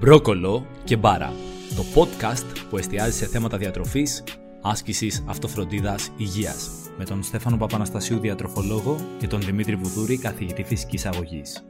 Μπρόκολο και Μπάρα, το podcast που εστιάζει σε θέματα διατροφής, άσκησης, αυτοφροντίδας, υγείας, με τον Στέφανο Παπαναστασίου διατροφολόγο και τον Δημήτρη Βουδούρη καθηγητή φυσικής αγωγής.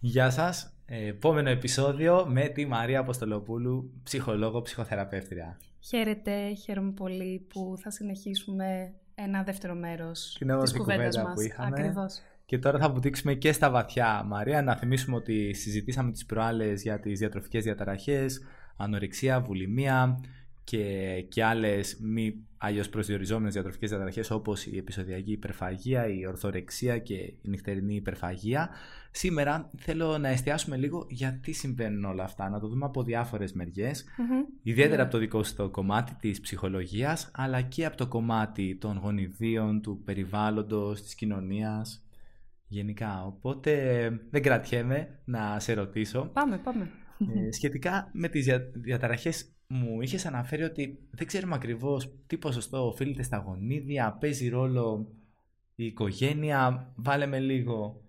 Γεια σας, επόμενο επεισόδιο με τη Μαρία Αποστολοπούλου, ψυχολόγο, ψυχοθεραπεύτρια. Χαίρετε, χαίρομαι πολύ που θα συνεχίσουμε ένα δεύτερο μέρος Την της κουβέντας μας. που είχαμε. Ακριβώς. Και τώρα θα βουτήξουμε και στα βαθιά. Μαρία, να θυμίσουμε ότι συζητήσαμε τις προάλλες για τις διατροφικές διαταραχές, ανορεξία, βουλημία και, και άλλες μη αλλιώς προσδιοριζόμενες διατροφικές διαταραχές όπως η επεισοδιακή υπερφαγία, η ορθορεξία και η νυχτερινή υπερφαγία. Σήμερα θέλω να εστιάσουμε λίγο γιατί συμβαίνουν όλα αυτά, να το δούμε από διάφορες μεριές, Μμμ. ιδιαίτερα Ναι. από το δικό σου το κομμάτι της ψυχολογίας, αλλά και από το κομμάτι των γονιδίων, του περιβάλλοντος, της κοινωνίας, γενικά. Οπότε δεν κρατιέμαι να σε ρωτήσω. Πάμε, πάμε. Ε, σχετικά με τις δια, διαταραχές μου είχες αναφέρει ότι δεν ξέρουμε ακριβώς τι ποσοστό οφείλεται στα γονίδια, παίζει ρόλο η οικογένεια, βάλε με λίγο.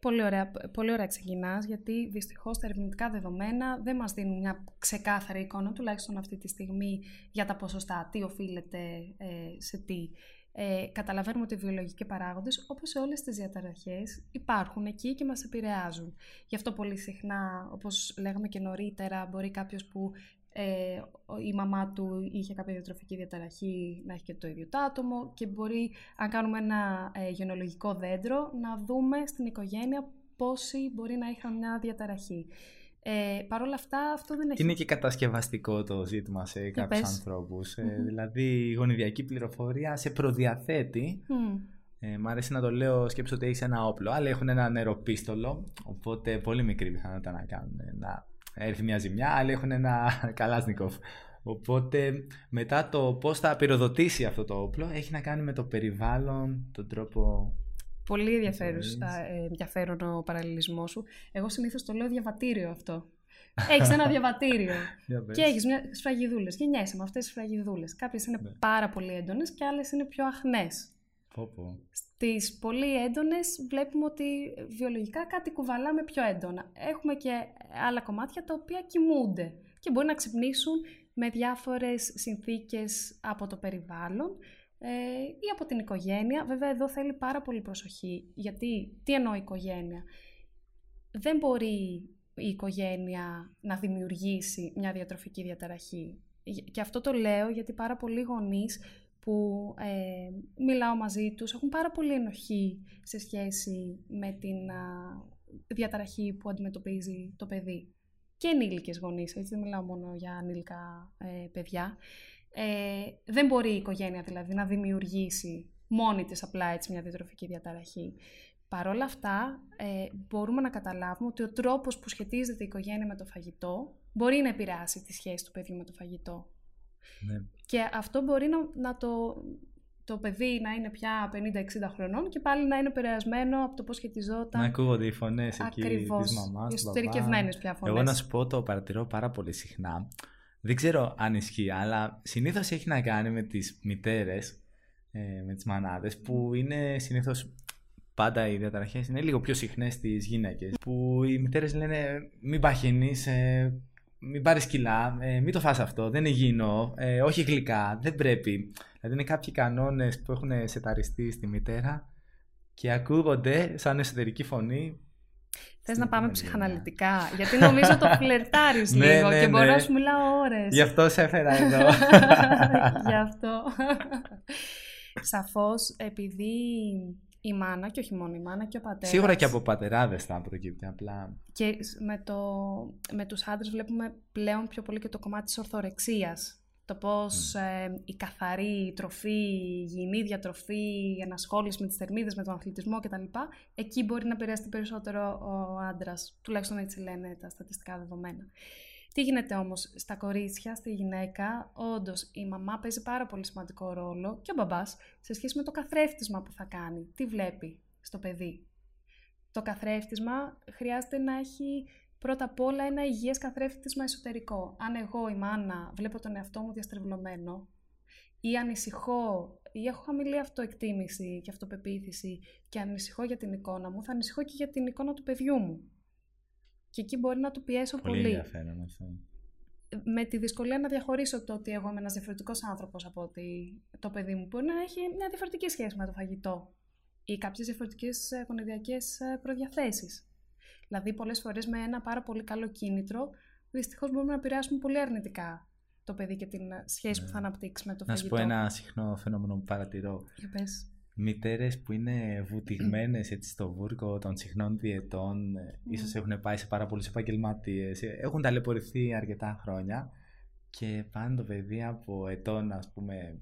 Πολύ ωραία, πολύ ωραία ξεκινάς, γιατί δυστυχώς τα ερευνητικά δεδομένα δεν μας δίνουν μια ξεκάθαρη εικόνα, τουλάχιστον αυτή τη στιγμή, για τα ποσοστά, τι οφείλεται ε, σε τι. Ε, καταλαβαίνουμε ότι οι βιολογικοί παράγοντες, όπως σε όλες τις διαταραχές, υπάρχουν εκεί και μας επηρεάζουν. Γι' αυτό πολύ συχνά, όπως λέγαμε και νωρίτερα, μπορεί κάποιος που ε, ο- η μαμά του είχε κάποια διατροφική διαταραχή να έχει και το ίδιο το άτομο και μπορεί, αν κάνουμε ένα ε, γενολογικό δέντρο, να δούμε στην οικογένεια πόσοι μπορεί να είχαν μια διαταραχή. Ε, Παρ' όλα αυτά, αυτό δεν έχει... Είναι και κατασκευαστικό το ζήτημα σε κάποιους πες. ανθρώπους. Ε, Μμμ. δηλαδή η γονιδιακή πληροφορία σε προδιαθέτει Μμ. Ε, μ' αρέσει να το λέω σκέψω ότι έχεις ένα όπλο. Άλλοι έχουν ένα νεροπίστολο, οπότε πολύ μικρή πιθανότητα να κάνουν να έρθει μια ζημιά. Άλλοι έχουν ένα καλάσνικοφ. Οπότε μετά το πώς θα πυροδοτήσει αυτό το όπλο έχει να κάνει με το περιβάλλον, τον τρόπο. Πολύ ενδιαφέρουσα- Εννοείς. ε, ενδιαφέρον ο παραλληλισμός σου. Εγώ συνήθως το λέω διαβατήριο αυτό. Έχεις ένα διαβατήριο Για πες. και έχεις μια σφραγιδούλες. Γεννιέσαι με αυτές τις σφραγιδούλες. Κάποιες είναι Ναι. πάρα πολύ έντονες και άλλες είναι πιο αχνές. Πω, πω. Στις πολύ έντονες βλέπουμε ότι βιολογικά κάτι κουβαλάμε πιο έντονα. Έχουμε και άλλα κομμάτια τα οποία κοιμούνται και μπορεί να ξυπνήσουν με διάφορες συνθήκες από το περιβάλλον ε, ή από την οικογένεια. Βέβαια εδώ θέλει πάρα πολύ προσοχή. Γιατί, τι εννοώ οικογένεια. Δεν μπορεί η οικογένεια να δημιουργήσει μια διατροφική διαταραχή. Και αυτό το λέω γιατί πάρα πολλοί γονείς που ε, μιλάω μαζί τους έχουν πάρα πολύ ενοχή σε σχέση με την α, διαταραχή που αντιμετωπίζει το παιδί. Και ενήλικες γονείς, έτσι δεν μιλάω μόνο για ανήλικα ε, παιδιά. Ε, δεν μπορεί η οικογένεια δηλαδή να δημιουργήσει μόνη της απλά έτσι μια διατροφική διαταραχή. Παρ' όλα αυτά, ε, μπορούμε να καταλάβουμε ότι ο τρόπος που σχετίζεται η οικογένεια με το φαγητό μπορεί να επηρεάσει τη σχέση του παιδιού με το φαγητό. Ναι. Και αυτό μπορεί να, να το, το παιδί να είναι πια 50-60 χρονών και πάλι να είναι επηρεασμένο από το πώς σχετιζόταν. Να ακούγονται οι φωνές εκεί Ακριβώς. της μαμάς. Οι του παπά. εσωτερικευμένες πια φωνές. Εγώ να σου πω το παρατηρώ πάρα πολύ συχνά. Δεν ξέρω αν ισχύει, αλλά συνήθως έχει να κάνει με τις μητέρες, ε, με τις μανάδες, που είναι συνήθως πάντα οι διαταραχές είναι λίγο πιο συχνές στις γυναίκες. Που οι μητέρες λένε μην παχύνεις, ε, μην πάρεις κιλά, ε, μην το φας αυτό, δεν είναι υγιεινό, ε, όχι γλυκά, δεν πρέπει. Δηλαδή είναι κάποιοι κανόνες που έχουν σεταριστεί στη μητέρα και ακούγονται σαν εσωτερική φωνή Θες να πάμε Ναι, ψυχαναλυτικά, γιατί νομίζω το φλερτάρεις Ναι, λίγο ναι, και μπορώ ναι. να σου μιλάω ώρες. Γι' αυτό σε έφερα εδώ. Γι' αυτό. Σαφώς, επειδή η μάνα, και όχι μόνο η μάνα, και ο πατέρας... Σίγουρα και από πατεράδες θα προκύπτει απλά. Και με, το, με τους άντρες βλέπουμε πλέον πιο πολύ και το κομμάτι της ορθορεξίας. Το πώς ε, η καθαρή τροφή, η υγιεινή διατροφή, η ενασχόληση με τις θερμίδες, με τον αθλητισμό κτλ. Εκεί μπορεί να επηρεαστεί περισσότερο ο άντρας. Τουλάχιστον έτσι λένε τα στατιστικά δεδομένα. Τι γίνεται όμως στα κορίτσια, στη γυναίκα, όντως η μαμά παίζει πάρα πολύ σημαντικό ρόλο και ο μπαμπάς σε σχέση με το καθρέφτισμα που θα κάνει. Τι βλέπει στο παιδί; Το καθρέφτισμα χρειάζεται να έχει πρώτα απ' όλα ένα υγιές καθρέφτισμα εσωτερικό. Αν εγώ η μάνα βλέπω τον εαυτό μου διαστρεβλωμένο, ή ανησυχώ ή έχω χαμηλή αυτοεκτίμηση και αυτοπεποίθηση και ανησυχώ για την εικόνα μου, θα ανησυχώ και για την εικόνα του παιδιού μου. Και εκεί μπορεί να του πιέσω πολύ. Πολύ ενδιαφέρον αυτό. Με τη δυσκολία να διαχωρίσω το ότι εγώ είμαι ένας διαφορετικός άνθρωπος από ότι το παιδί μου μπορεί να έχει μια διαφορετική σχέση με το φαγητό ή κάποιες διαφορετικές γονιδιακές προδιαθέσεις. Δηλαδή, πολλές φορές με ένα πάρα πολύ καλό κίνητρο, δυστυχώς μπορούμε να επηρεάσουμε πολύ αρνητικά το παιδί και την σχέση που θα ναι. αναπτύξει με το φαγητό. Να σου πω ένα συχνό φαινόμενο που παρατηρώ. Για πες. Μητέρες που είναι βουτυγμένες έτσι στο βούρκο των συχνών διετών, mm. ίσως έχουν πάει σε πάρα πολλούς επαγγελματίες, έχουν ταλαιπωρηθεί αρκετά χρόνια και πάνε το παιδί από ετών, ας πούμε,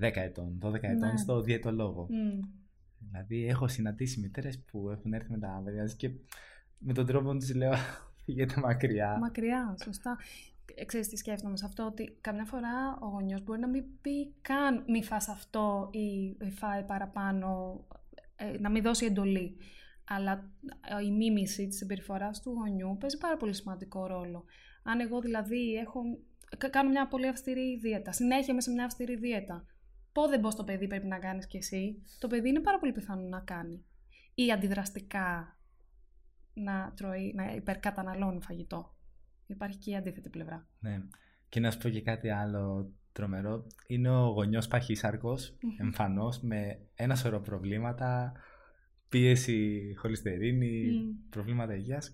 10 ετών, 12 ετών ναι. στο διαιτολόγο. Mm. Δηλαδή έχω συναντήσει μητέρες που έχουν έρθει με τα παιδιά και με τον τρόπο του λέω φύγετε μακριά. Μακριά, σωστά. Ε, ξέρεις τι σκέφτομαι σε αυτό, ότι καμιά φορά ο γονιός μπορεί να μην πει καν μη φας αυτό ή φάει παραπάνω, ε, να μην δώσει εντολή. Αλλά ε, η μίμηση της συμπεριφοράς του γονιού παίζει πάρα πολύ σημαντικό ρόλο. Αν εγώ δηλαδή έχω, κάνω μια πολύ αυστηρή δίαιτα, συνέχεια είμαι σε μια αυστηρή δίαιτα, πότε μπω στο παιδί πρέπει να κάνεις κι εσύ, το παιδί είναι πάρα πολύ πιθανό να κάνει. Ή αντιδραστικά να τρώει, να υπερκαταναλώνει φαγητό. Υπάρχει και η αντίθετη πλευρά. Ναι. Και να σου πω και κάτι άλλο τρομερό. Είναι ο γονιός παχύσαρκος, εμφανώς, με ένα σωρό προβλήματα, πίεση χολυστερίνη, προβλήματα υγείας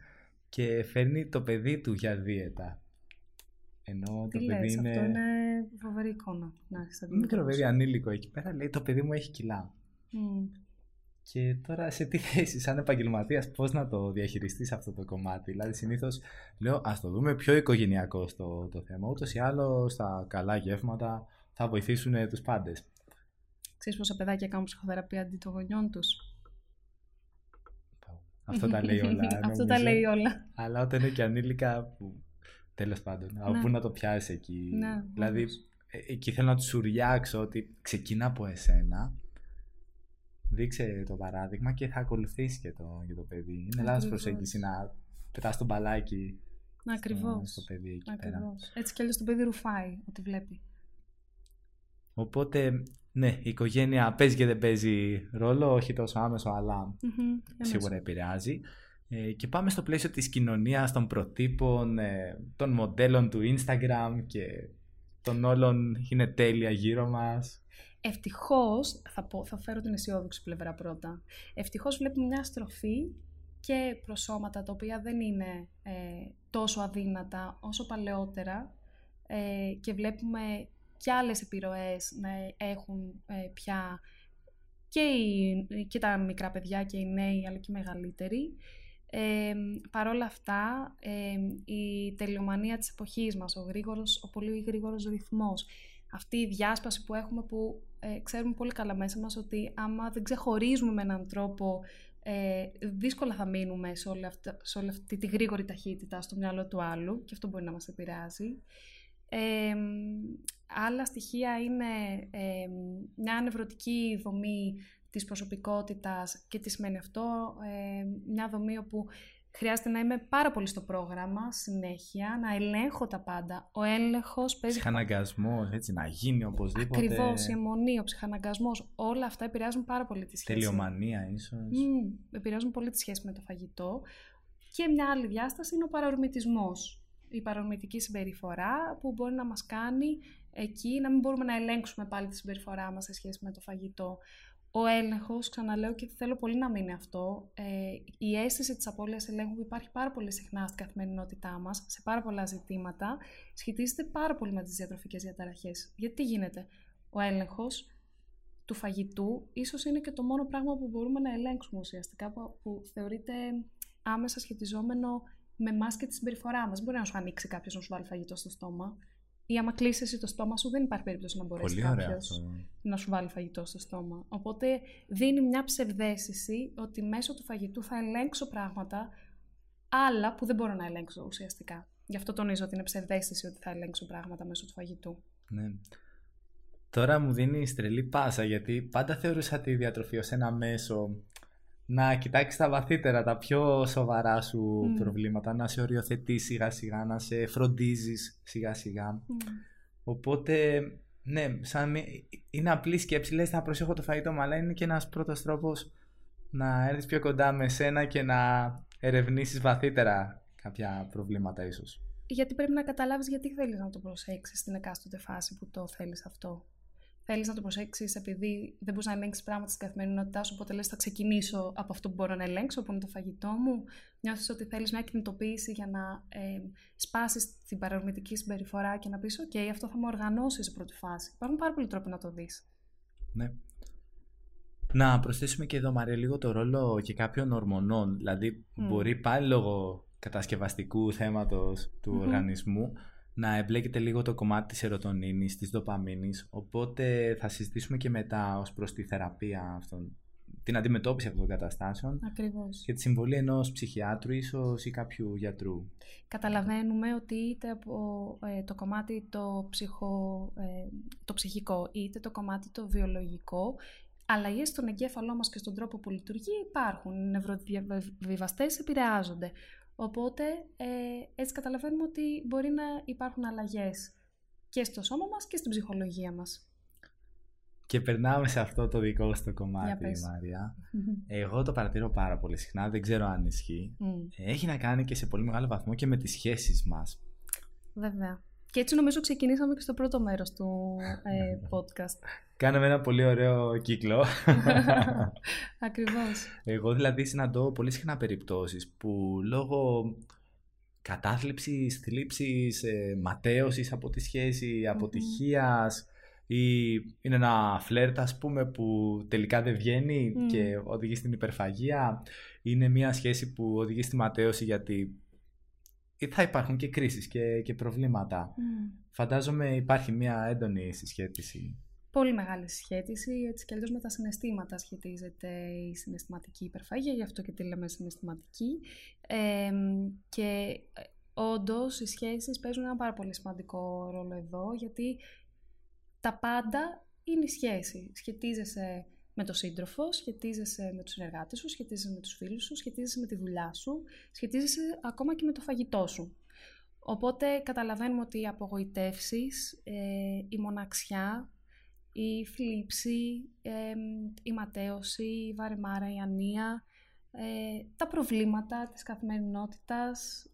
και φέρνει το παιδί του για δίαιτα. Ενώ Τι το παιδί είναι... αυτό είναι φοβερή εικόνα. Να, Μικρό παιδί ανήλικο εκεί πέρα λέει το παιδί μου έχει κιλά. Και τώρα σε τι θέση, σαν επαγγελματίας, πώς να το διαχειριστείς αυτό το κομμάτι. Δηλαδή, συνήθως λέω, ας το δούμε πιο οικογενειακό στο το θέμα. Ούτως ή άλλως, στα καλά γεύματα θα βοηθήσουν τους πάντες. Ξέρεις πόσα παιδάκια κάνουν ψυχοθεραπεία αντί των γονιών τους; Αυτό τα λέει όλα. Αυτό τα λέει όλα. Αλλά όταν είναι και ανήλικα. Που... Τέλος πάντων, ναι. πού να το πιάσεις εκεί. Ναι, δηλαδή, ε, εκεί θέλω να του σουριάξω ότι ξεκινά από εσένα δείξε το παράδειγμα και θα ακολουθήσει και το, για το παιδί. Είναι λάθος προσέγγιση να πετάς τον μπαλάκι Ακριβώς. στο παιδί εκεί Ακριβώς. πέρα. Έτσι κι αλλιώς το παιδί ρουφάει ό,τι βλέπει. Οπότε, ναι, η οικογένεια παίζει και δεν παίζει ρόλο, όχι τόσο άμεσο, αλλά σίγουρα επηρεάζει. Ε, και πάμε στο πλαίσιο της κοινωνίας, των προτύπων, ε, των μοντέλων του Instagram και των όλων είναι τέλεια γύρω μας. Ευτυχώς, θα, θα φέρω την αισιόδοξη πλευρά πρώτα, ευτυχώς βλέπουμε μια στροφή και προσώματα τα οποία δεν είναι ε, τόσο αδύνατα όσο παλαιότερα ε, και βλέπουμε και άλλες επιρροές να έχουν ε, πια και, οι, και τα μικρά παιδιά και οι νέοι αλλά και οι μεγαλύτεροι. Ε, Παρ' όλα αυτά, η τελειομανία της εποχής μας, ο, γρήγορος, ο πολύ γρήγορος ρυθμός, αυτή η διάσπαση που έχουμε που ε, ξέρουμε πολύ καλά μέσα μας ότι άμα δεν ξεχωρίζουμε με έναν τρόπο ε, δύσκολα θα μείνουμε σε όλη, αυτή, σε όλη αυτή τη γρήγορη ταχύτητα στο μυαλό του άλλου και αυτό μπορεί να μας επηρεάζει. Ε, άλλα στοιχεία είναι ε, μια νευρωτική δομή της προσωπικότητας και τι σημαίνει αυτό, ε, μια δομή όπου Χρειάζεται να είμαι πάρα πολύ στο πρόγραμμα, συνέχεια, να ελέγχω τα πάντα. Ο έλεγχος παίζει. Ψυχαναγκασμός, έτσι, να γίνει οπωσδήποτε. Ακριβώς, η αιμονή, ο ψυχαναγκασμός. Όλα αυτά επηρεάζουν πάρα πολύ τη σχέση. Τελειομανία, ίσως. Mm, επηρεάζουν πολύ τη σχέση με το φαγητό. Και μια άλλη διάσταση είναι ο παρορμητισμός. Η παρορμητική συμπεριφορά που μπορεί να μας κάνει εκεί να μην μπορούμε να ελέγξουμε πάλι τη συμπεριφορά μας σε σχέση με το φαγητό ο έλεγχος, ξαναλέω και θέλω πολύ να μείνει αυτό, ε, η αίσθηση της απώλειας ελέγχου που υπάρχει πάρα πολύ συχνά στην καθημερινότητά μας, σε πάρα πολλά ζητήματα, σχετίζεται πάρα πολύ με τις διατροφικές διαταραχές. Γιατί τι γίνεται, ο έλεγχος του φαγητού ίσως είναι και το μόνο πράγμα που μπορούμε να ελέγξουμε ουσιαστικά, που, που θεωρείται άμεσα σχετιζόμενο με εμάς και τη συμπεριφορά μας. Μπορεί να σου ανοίξει κάποιος να σου βάλει φαγητό στο στόμα ή άμα κλείσει εσύ το στόμα σου, δεν υπάρχει περίπτωση να μπορέσει κάποιος να σου βάλει φαγητό στο στόμα. Οπότε δίνει μια ψευδέστηση ότι μέσω του φαγητού θα ελέγξω πράγματα άλλα που δεν μπορώ να ελέγξω ουσιαστικά. Γι' αυτό τονίζω ότι είναι ψευδέστηση ότι θα ελέγξω πράγματα μέσω του φαγητού. Ναι. Τώρα μου δίνεις τρελή πάσα γιατί πάντα θεωρούσα τη διατροφή ως ένα μέσο να κοιτάξεις τα βαθύτερα, τα πιο σοβαρά σου προβλήματα, να σε οριοθετείς σιγά σιγά, να σε φροντίζεις σιγά σιγά. Οπότε ναι, σαν, είναι απλή σκέψη. Λες θα προσέχω το φαγητό μου, αλλά είναι και ένας πρώτος τρόπος να έρθεις πιο κοντά με σένα και να ερευνήσεις βαθύτερα κάποια προβλήματα ίσως. Γιατί πρέπει να καταλάβεις γιατί θέλεις να το προσέξεις στην εκάστοτε φάση που το θέλεις αυτό θέλεις να το προσέξεις επειδή δεν μπορείς να ελέγξεις πράγματα στην καθημερινότητά σου. Οπότε λες, θα ξεκινήσω από αυτό που μπορώ να ελέγξω, που είναι το φαγητό μου. Νιώθεις ότι θέλεις μια κινητοποίηση για να ε, σπάσεις την παρορμητική συμπεριφορά και να πεις: OK, αυτό θα μου οργανώσει σε πρώτη φάση. Υπάρχουν πάρα πολλοί τρόποι να το δεις. Ναι. Να προσθέσουμε και εδώ, Μαρία, λίγο το ρόλο και κάποιων ορμονών. Δηλαδή, μπορεί πάλι λόγω κατασκευαστικού θέματος του οργανισμού να εμπλέκεται λίγο το κομμάτι της ερωτονίνης, της δοπαμίνης, οπότε θα συζητήσουμε και μετά ως προς τη θεραπεία αυτών, την αντιμετώπιση αυτών των καταστάσεων Ακριβώς. και τη συμβολή ενός ψυχιάτρου ίσως ή κάποιου γιατρού. Καταλαβαίνουμε ότι είτε από ε, το κομμάτι το, ψυχο, ε, το ψυχικό είτε το κομμάτι το βιολογικό αλλαγέ στον εγκέφαλό μας και στον τρόπο που λειτουργεί υπάρχουν. Οι νευροδιαβιβαστές επηρεάζονται. Οπότε ε, έτσι καταλαβαίνουμε ότι μπορεί να υπάρχουν αλλαγές και στο σώμα μας και στην ψυχολογία μας. Και περνάμε σε αυτό το δικό στο κομμάτι, Μαρία. Εγώ το παρατηρώ πάρα πολύ συχνά, δεν ξέρω αν ισχύει. Έχει να κάνει και σε πολύ μεγάλο βαθμό και με τις σχέσεις μας. Βέβαια. Και έτσι νομίζω ξεκινήσαμε και στο πρώτο μέρος του ε, podcast. Κάναμε ένα πολύ ωραίο κύκλο. Ακριβώς. Εγώ δηλαδή συναντώ πολύ συχνά περιπτώσεις που λόγω κατάθλιψης, θλίψης, ε, ματέωσης από τη σχέση, αποτυχίας ή είναι ένα φλερτ ας πούμε που τελικά δεν βγαίνει και οδηγεί στην υπερφαγία. Είναι μια σχέση που οδηγεί στη ματέωση γιατί θα υπάρχουν και κρίσεις και, και προβλήματα. Φαντάζομαι υπάρχει μια έντονη συσχέτιση πολύ μεγάλη συσχέτιση. Έτσι κι αλλιώς με τα συναισθήματα σχετίζεται η συναισθηματική υπερφαγία, γι' αυτό και τη λέμε συναισθηματική. Ε, και όντως οι σχέσεις παίζουν ένα πάρα πολύ σημαντικό ρόλο εδώ, γιατί τα πάντα είναι η σχέση. Σχετίζεσαι με τον σύντροφο, σχετίζεσαι με τους συνεργάτες σου, σχετίζεσαι με τους φίλους σου, σχετίζεσαι με τη δουλειά σου, σχετίζεσαι ακόμα και με το φαγητό σου. Οπότε καταλαβαίνουμε ότι οι απογοητεύσεις, ε, η μοναξιά, η θλίψη, η ματέωση, η βαρεμάρα, η ανία, ε, τα προβλήματα της καθημερινότητας,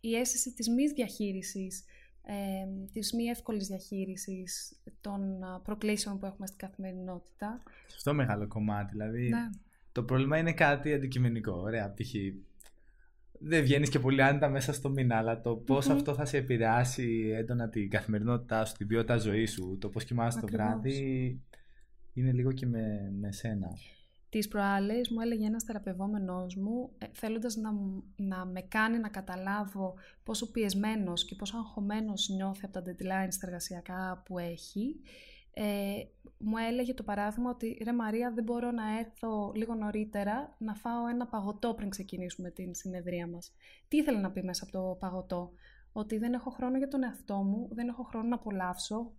η αίσθηση της μης διαχείρισης, ε, της μη εύκολης διαχείρισης των προκλήσεων που έχουμε στην καθημερινότητα. Αυτό μεγάλο κομμάτι, δηλαδή ναι. το πρόβλημα είναι κάτι αντικειμενικό. Ωραία, π.χ δεν βγαίνεις και πολύ άνετα μέσα στο μήνα, αλλά το πώς αυτό θα σε επηρεάσει έντονα την καθημερινότητά σου, την ποιότητα ζωής σου, το πώς κοιμάσαι το βράδυ, είναι λίγο και με, με σένα. Τις προάλλες μου έλεγε ένας θεραπευόμενο μου, ε, θέλοντας να, να με κάνει να καταλάβω πόσο πιεσμένος και πόσο αγχωμένος νιώθει από τα deadlines στα εργασιακά που έχει, ε, μου έλεγε το παράδειγμα ότι ρε Μαρία δεν μπορώ να έρθω λίγο νωρίτερα να φάω ένα παγωτό πριν ξεκινήσουμε την συνεδρία μας. Τι ήθελε να πει μέσα από το παγωτό; Ότι δεν έχω χρόνο για τον εαυτό μου, δεν έχω χρόνο να απολαύσω.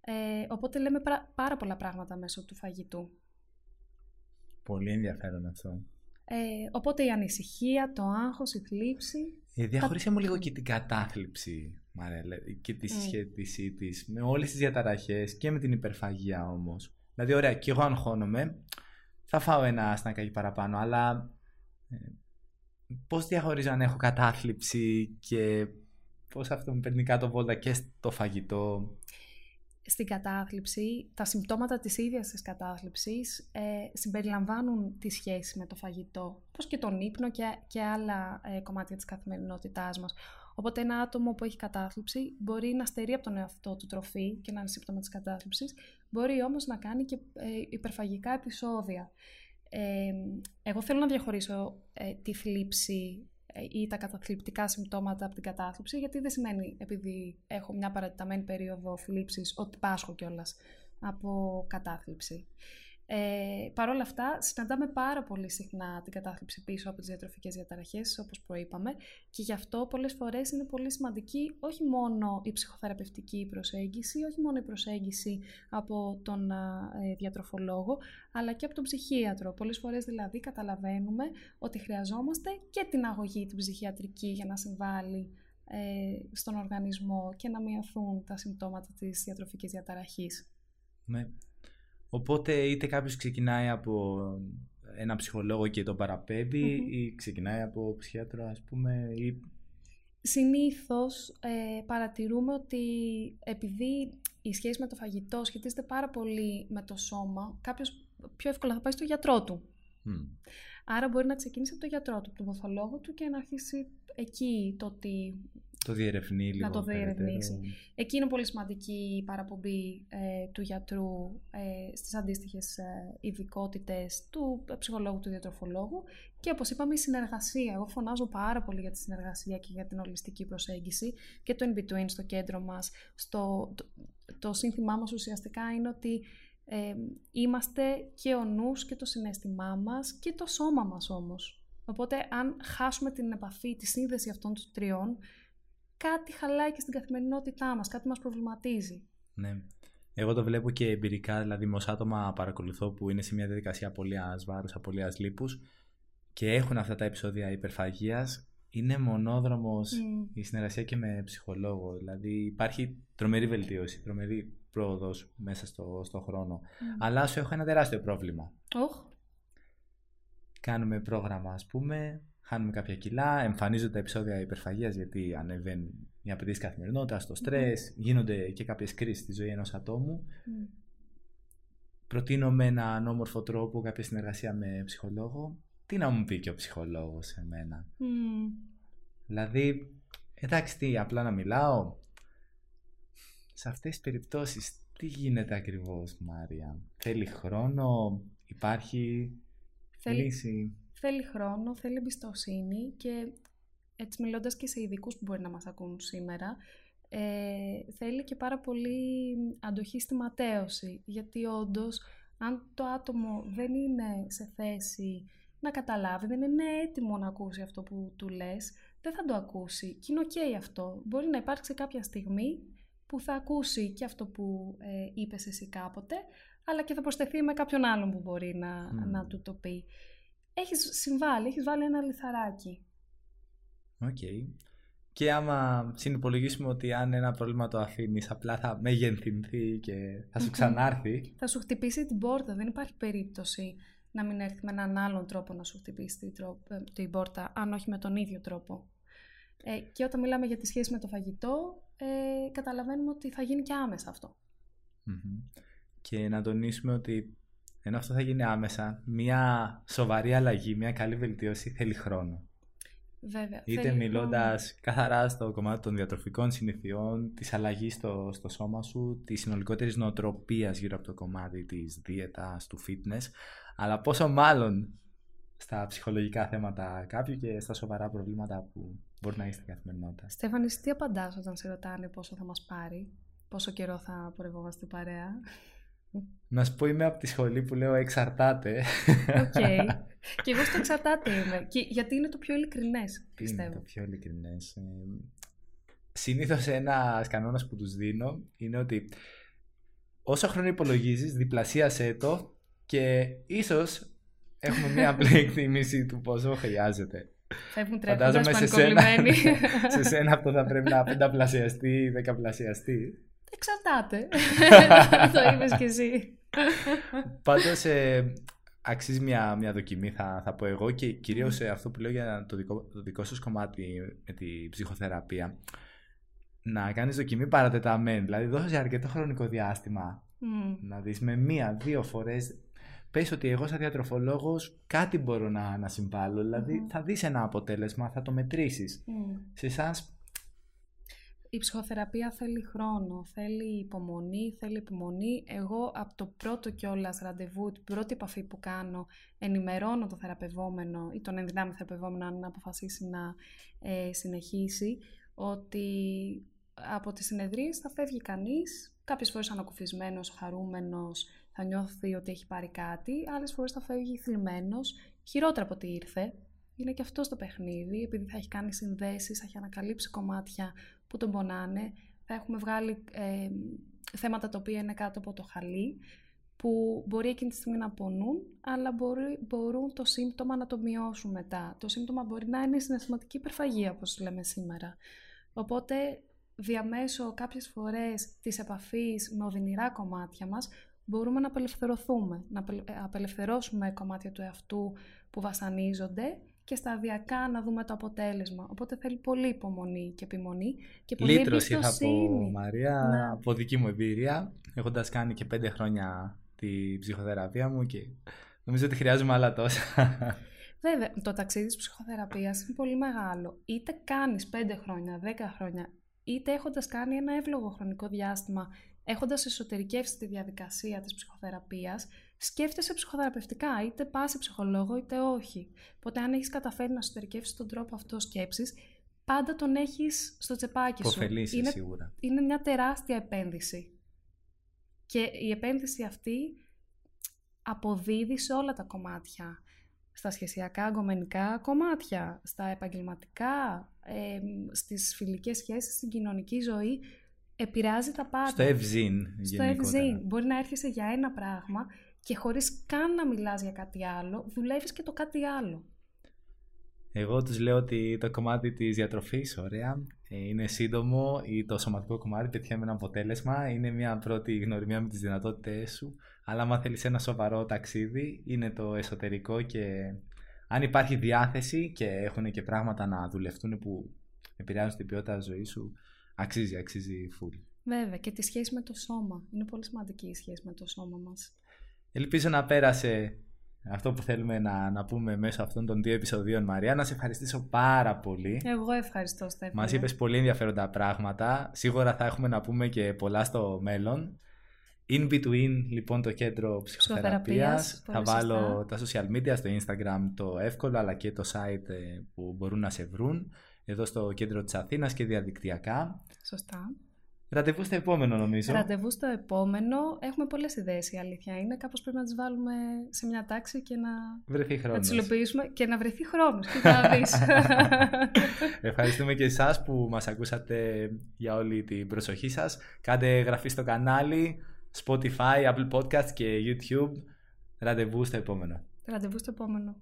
Ε, οπότε λέμε πάρα πολλά πράγματα μέσω του φαγητού. Πολύ ενδιαφέρον αυτό. Ε, οπότε η ανησυχία, το άγχος, η θλίψη... Ε, διαχωρίσε μου λίγο και την κατάθλιψη και τη συσχέτισή της με όλες τις διαταραχές και με την υπερφαγία όμως. Δηλαδή, ωραία, και εγώ αγχώνομαι, θα φάω ένα σνακάκι παραπάνω, αλλά ε, πώς διαχωρίζω αν έχω κατάθλιψη και πώς αυτό με παίρνει κάτω βόλτα και στο φαγητό; Στην κατάθλιψη, τα συμπτώματα της ίδιας της κατάθλιψης ε, συμπεριλαμβάνουν τη σχέση με το φαγητό, όπως και τον ύπνο και, και άλλα ε, κομμάτια της καθημερινότητάς μας. Οπότε ένα άτομο που έχει κατάθλιψη μπορεί να στερεί από τον εαυτό του τροφή και να είναι σύμπτωμα της κατάθλιψης, μπορεί όμως να κάνει και ε, υπερφαγικά επεισόδια. Ε, εγώ θέλω να διαχωρίσω ε, τη θλίψη ε, ή τα καταθλιπτικά συμπτώματα από την κατάθλιψη, γιατί δεν σημαίνει επειδή έχω μια παρατηταμένη περίοδο θλίψης ότι πάσχω κιόλας από κατάθλιψη. Ε, Παρ' όλα αυτά, συναντάμε πάρα πολύ συχνά την κατάθλιψη πίσω από τις διατροφικές διαταραχές, όπως προείπαμε, και γι' αυτό πολλές φορές είναι πολύ σημαντική όχι μόνο η ψυχοθεραπευτική προσέγγιση, όχι μόνο η προσέγγιση από τον ε, διατροφολόγο, αλλά και από τον ψυχίατρο. Πολλές φορές δηλαδή καταλαβαίνουμε ότι χρειαζόμαστε και την αγωγή την ψυχιατρική για να συμβάλλει ε, στον οργανισμό και να μειωθούν τα συμπτώματα της διατροφικής διαταραχής. Ναι. Οπότε είτε κάποιος ξεκινάει από ένα ψυχολόγο και το παραπεμπει ή ξεκινάει από ψυχίατρο ας πούμε ή... Συνήθως ε, παρατηρούμε ότι επειδή η σχέση με το φαγητό σχετίζεται πάρα πολύ με το σώμα, κάποιος πιο εύκολα θα πάει στο γιατρό του. Άρα μπορεί να ξεκινήσει από το γιατρό του, τον παθολόγο του και να αρχίσει εκεί το ότι το διερευνεί λίγο. Να το διερευνήσει. Εκεί είναι πολύ σημαντική η παραπομπή ε, του γιατρού ε, στις αντίστοιχες ε, ειδικότητες του ψυχολόγου, του διατροφολόγου και όπως είπαμε η συνεργασία. Εγώ φωνάζω πάρα πολύ για τη συνεργασία και για την ολιστική προσέγγιση και το in-between στο κέντρο μας. Στο, το, το σύνθημά μας ουσιαστικά είναι ότι ε, είμαστε και ο νους και το συνέστημά μας και το σώμα μας όμως. Οπότε αν χάσουμε την επαφή, τη σύνδεση αυτών των τριών, κάτι χαλάει και στην καθημερινότητά μας, κάτι μας προβληματίζει. Ναι. Εγώ το βλέπω και εμπειρικά, δηλαδή με άτομα παρακολουθώ που είναι σε μια διαδικασία απολύας βάρους, απολύας λίπους και έχουν αυτά τα επεισόδια υπερφαγίας, είναι μονόδρομος η συνεργασία και με ψυχολόγο. Δηλαδή υπάρχει τρομερή βελτίωση, τρομερή πρόοδος μέσα στο, στο χρόνο. Αλλά σου έχω ένα τεράστιο πρόβλημα. Oh. Κάνουμε πρόγραμμα, ας πούμε, χάνουμε κάποια κιλά, εμφανίζονται τα επεισόδια υπερφαγίας γιατί ανεβαίνουν οι απαιτήσει καθημερινότητα, το στρες, γίνονται και κάποιες κρίσεις στη ζωή ενός ατόμου. Mm. Προτείνω με έναν όμορφο τρόπο κάποια συνεργασία με ψυχολόγο. Τι να μου πει και ο ψυχολόγος σε μένα. Δηλαδή, εντάξει τι, απλά να μιλάω. Σε αυτές τις περιπτώσεις, τι γίνεται ακριβώς Μάρια; Θέλει χρόνο, υπάρχει Θέλει... λύση; Θέλει χρόνο, θέλει εμπιστοσύνη και έτσι μιλώντας και σε ειδικούς που μπορεί να μας ακούν σήμερα, ε, θέλει και πάρα πολύ αντοχή στη ματέωση, γιατί όντως αν το άτομο δεν είναι σε θέση να καταλάβει, δεν είναι έτοιμο να ακούσει αυτό που του λες, δεν θα το ακούσει. Και είναι ok αυτό. Μπορεί να υπάρξει κάποια στιγμή που θα ακούσει και αυτό που ε, είπες εσύ κάποτε, αλλά και θα προσθεθεί με κάποιον άλλον που μπορεί να, να του το πει έχεις συμβάλει, έχεις βάλει ένα λιθαράκι. OK. Okay. Και άμα συνυπολογίσουμε ότι αν ένα πρόβλημα το αφήνεις, απλά θα μεγεθυνθεί και θα σου ξανάρθει. θα σου χτυπήσει την πόρτα. Δεν υπάρχει περίπτωση να μην έρθει με έναν άλλον τρόπο να σου χτυπήσει την, ε, την πόρτα, αν όχι με τον ίδιο τρόπο. Ε, και όταν μιλάμε για τη σχέση με το φαγητό, ε, καταλαβαίνουμε ότι θα γίνει και άμεσα Και να τονίσουμε ότι ενώ αυτό θα γίνει άμεσα, μια σοβαρή αλλαγή, μια καλή βελτίωση θέλει χρόνο. Βέβαια. Είτε μιλώντας καθαρά στο κομμάτι των διατροφικών συνηθιών, της αλλαγής στο, στο σώμα σου, τη συνολικότερης νοοτροπίας γύρω από το κομμάτι της δίαιτας, του fitness, αλλά πόσο μάλλον στα ψυχολογικά θέματα κάποιου και στα σοβαρά προβλήματα που μπορεί να έχεις στην καθημερινότητα. Στέφανη, τι απαντάς όταν σε ρωτάνε πόσο θα μας πάρει, πόσο καιρό θα πορευόμαστε παρέα; Να σου πω είμαι από τη σχολή που λέω εξαρτάται. OK. Okay. και εγώ στο εξαρτάται είμαι. Και γιατί είναι το πιο ειλικρινές, πιστεύω. Είναι το πιο ειλικρινές. Ε, Συνήθως ένας κανόνας που τους δίνω είναι ότι όσο χρόνο υπολογίζεις, διπλασίασέ το και ίσως έχουμε μια απλή εκτίμηση του πόσο χρειάζεται. Φεύγουν τρέχοντας σε σένα, σε σένα αυτό θα πρέπει να πενταπλασιαστεί ή δεκαπλασιαστεί. Εξαρτάται. το είπες κι εσύ. Πάντως ε, αξίζει μια, μια δοκιμή θα, θα πω εγώ και κυρίως ε, αυτό που λέω για το δικό, το δικό σας κομμάτι με τη ψυχοθεραπεία να κάνεις δοκιμή παρατεταμένη, δηλαδή δώσες αρκετό χρονικό διάστημα να δεις με μία-δύο φορές πες ότι εγώ σαν διατροφολόγος κάτι μπορώ να, να συμβάλλω, δηλαδή θα δεις ένα αποτέλεσμα, θα το μετρήσεις. Σε εσάς η ψυχοθεραπεία θέλει χρόνο, θέλει υπομονή, θέλει επιμονή. Εγώ από το πρώτο κιόλας ραντεβού, την πρώτη επαφή που κάνω, ενημερώνω το θεραπευόμενο ή τον ενδυνάμει θεραπευόμενο αν αποφασίσει να ε, συνεχίσει, ότι από τις συνεδρίες θα φεύγει κανείς, κάποιες φορές ανακουφισμένος, χαρούμενος, θα νιώθει ότι έχει πάρει κάτι, άλλες φορές θα φεύγει θλιμμένος, χειρότερα από ό,τι ήρθε. Είναι και αυτό στο παιχνίδι, επειδή θα έχει κάνει συνδέσεις, θα έχει ανακαλύψει κομμάτια που τον πονάνε. Θα έχουμε βγάλει ε, θέματα τα οποία είναι κάτω από το χαλί, που μπορεί εκείνη τη στιγμή να πονούν, αλλά μπορεί, μπορούν το σύμπτωμα να το μειώσουν μετά. Το σύμπτωμα μπορεί να είναι η συναισθηματική υπερφαγία, όπως λέμε σήμερα. Οπότε διαμέσω κάποιες φορές της επαφής με οδυνηρά κομμάτια μας μπορούμε να απελευθερωθούμε, να ε, απελευθερώσουμε κομμάτια του εαυτού που βασανίζονται και σταδιακά να δούμε το αποτέλεσμα. Οπότε θέλει πολύ υπομονή και επιμονή και πολύ Λύτρωση είχα από Μαρία, ναι. από δική μου εμπειρία, έχοντας κάνει και πέντε χρόνια τη ψυχοθεραπεία μου και νομίζω ότι χρειάζομαι άλλα τόσα. Βέβαια, το ταξίδι της ψυχοθεραπείας είναι πολύ μεγάλο. Είτε κάνεις πέντε χρόνια, δέκα χρόνια, είτε έχοντας κάνει ένα εύλογο χρονικό διάστημα, έχοντας εσωτερικεύσει τη διαδικασία της ψυχοθεραπείας, σκέφτεσαι ψυχοθεραπευτικά, είτε πας σε ψυχολόγο είτε όχι. Οπότε, αν έχεις καταφέρει να εσωτερικεύσει τον τρόπο αυτό σκέψης, πάντα τον έχεις στο τσεπάκι σου. είναι, σίγουρα. Είναι μια τεράστια επένδυση. Και η επένδυση αυτή αποδίδει σε όλα τα κομμάτια. Στα σχεσιακά, αγκομενικά κομμάτια, στα επαγγελματικά, ε, στις φιλικές σχέσεις, στην κοινωνική ζωή, επηρεάζει τα πάντα. Στο ευζήν Στο ευζήν. Μπορεί να έρχεσαι για ένα πράγμα και χωρίς καν να μιλάς για κάτι άλλο, δουλεύεις και το κάτι άλλο. Εγώ τους λέω ότι το κομμάτι της διατροφής, ωραία, ε, είναι σύντομο ή το σωματικό κομμάτι πετυχαίνει ένα αποτέλεσμα, είναι μια πρώτη γνωριμία με τις δυνατότητες σου, αλλά αν θέλεις ένα σοβαρό ταξίδι, είναι το εσωτερικό και αν υπάρχει διάθεση και έχουν και πράγματα να δουλευτούν που επηρεάζουν την ποιότητα της ζωής σου, αξίζει, αξίζει full. Βέβαια και τη σχέση με το σώμα. Είναι πολύ σημαντική η σχέση με το σώμα μας. Ελπίζω να πέρασε αυτό που θέλουμε να, να πούμε μέσω αυτών των δύο επεισοδίων, Μαρία. Να σε ευχαριστήσω πάρα πολύ. Εγώ ευχαριστώ, Στέφανο. Μας είπες πολύ ενδιαφέροντα πράγματα. Σίγουρα θα έχουμε να πούμε και πολλά στο μέλλον. In between, λοιπόν, το κέντρο ψυχοθεραπείας. Θα βάλω τα social media στο Instagram το εύκολο, αλλά και το site ε, που μπορούν να σε βρουν. Εδώ στο κέντρο της Αθήνας και διαδικτυακά. Σωστά. Ραντεβού στο επόμενο, νομίζω. Ραντεβού στο επόμενο. Έχουμε πολλές ιδέες, η αλήθεια είναι. Κάπως πρέπει να τις βάλουμε σε μια τάξη και να. Βρεθεί χρόνος. Να τις υλοποιήσουμε και να βρεθεί χρόνος. Και θα δει. Ευχαριστούμε και εσάς που μας ακούσατε για όλη την προσοχή σας. Κάντε εγγραφή στο κανάλι, Spotify, Apple Podcast και YouTube. Ραντεβού στο επόμενο. Ραντεβού στο επόμενο.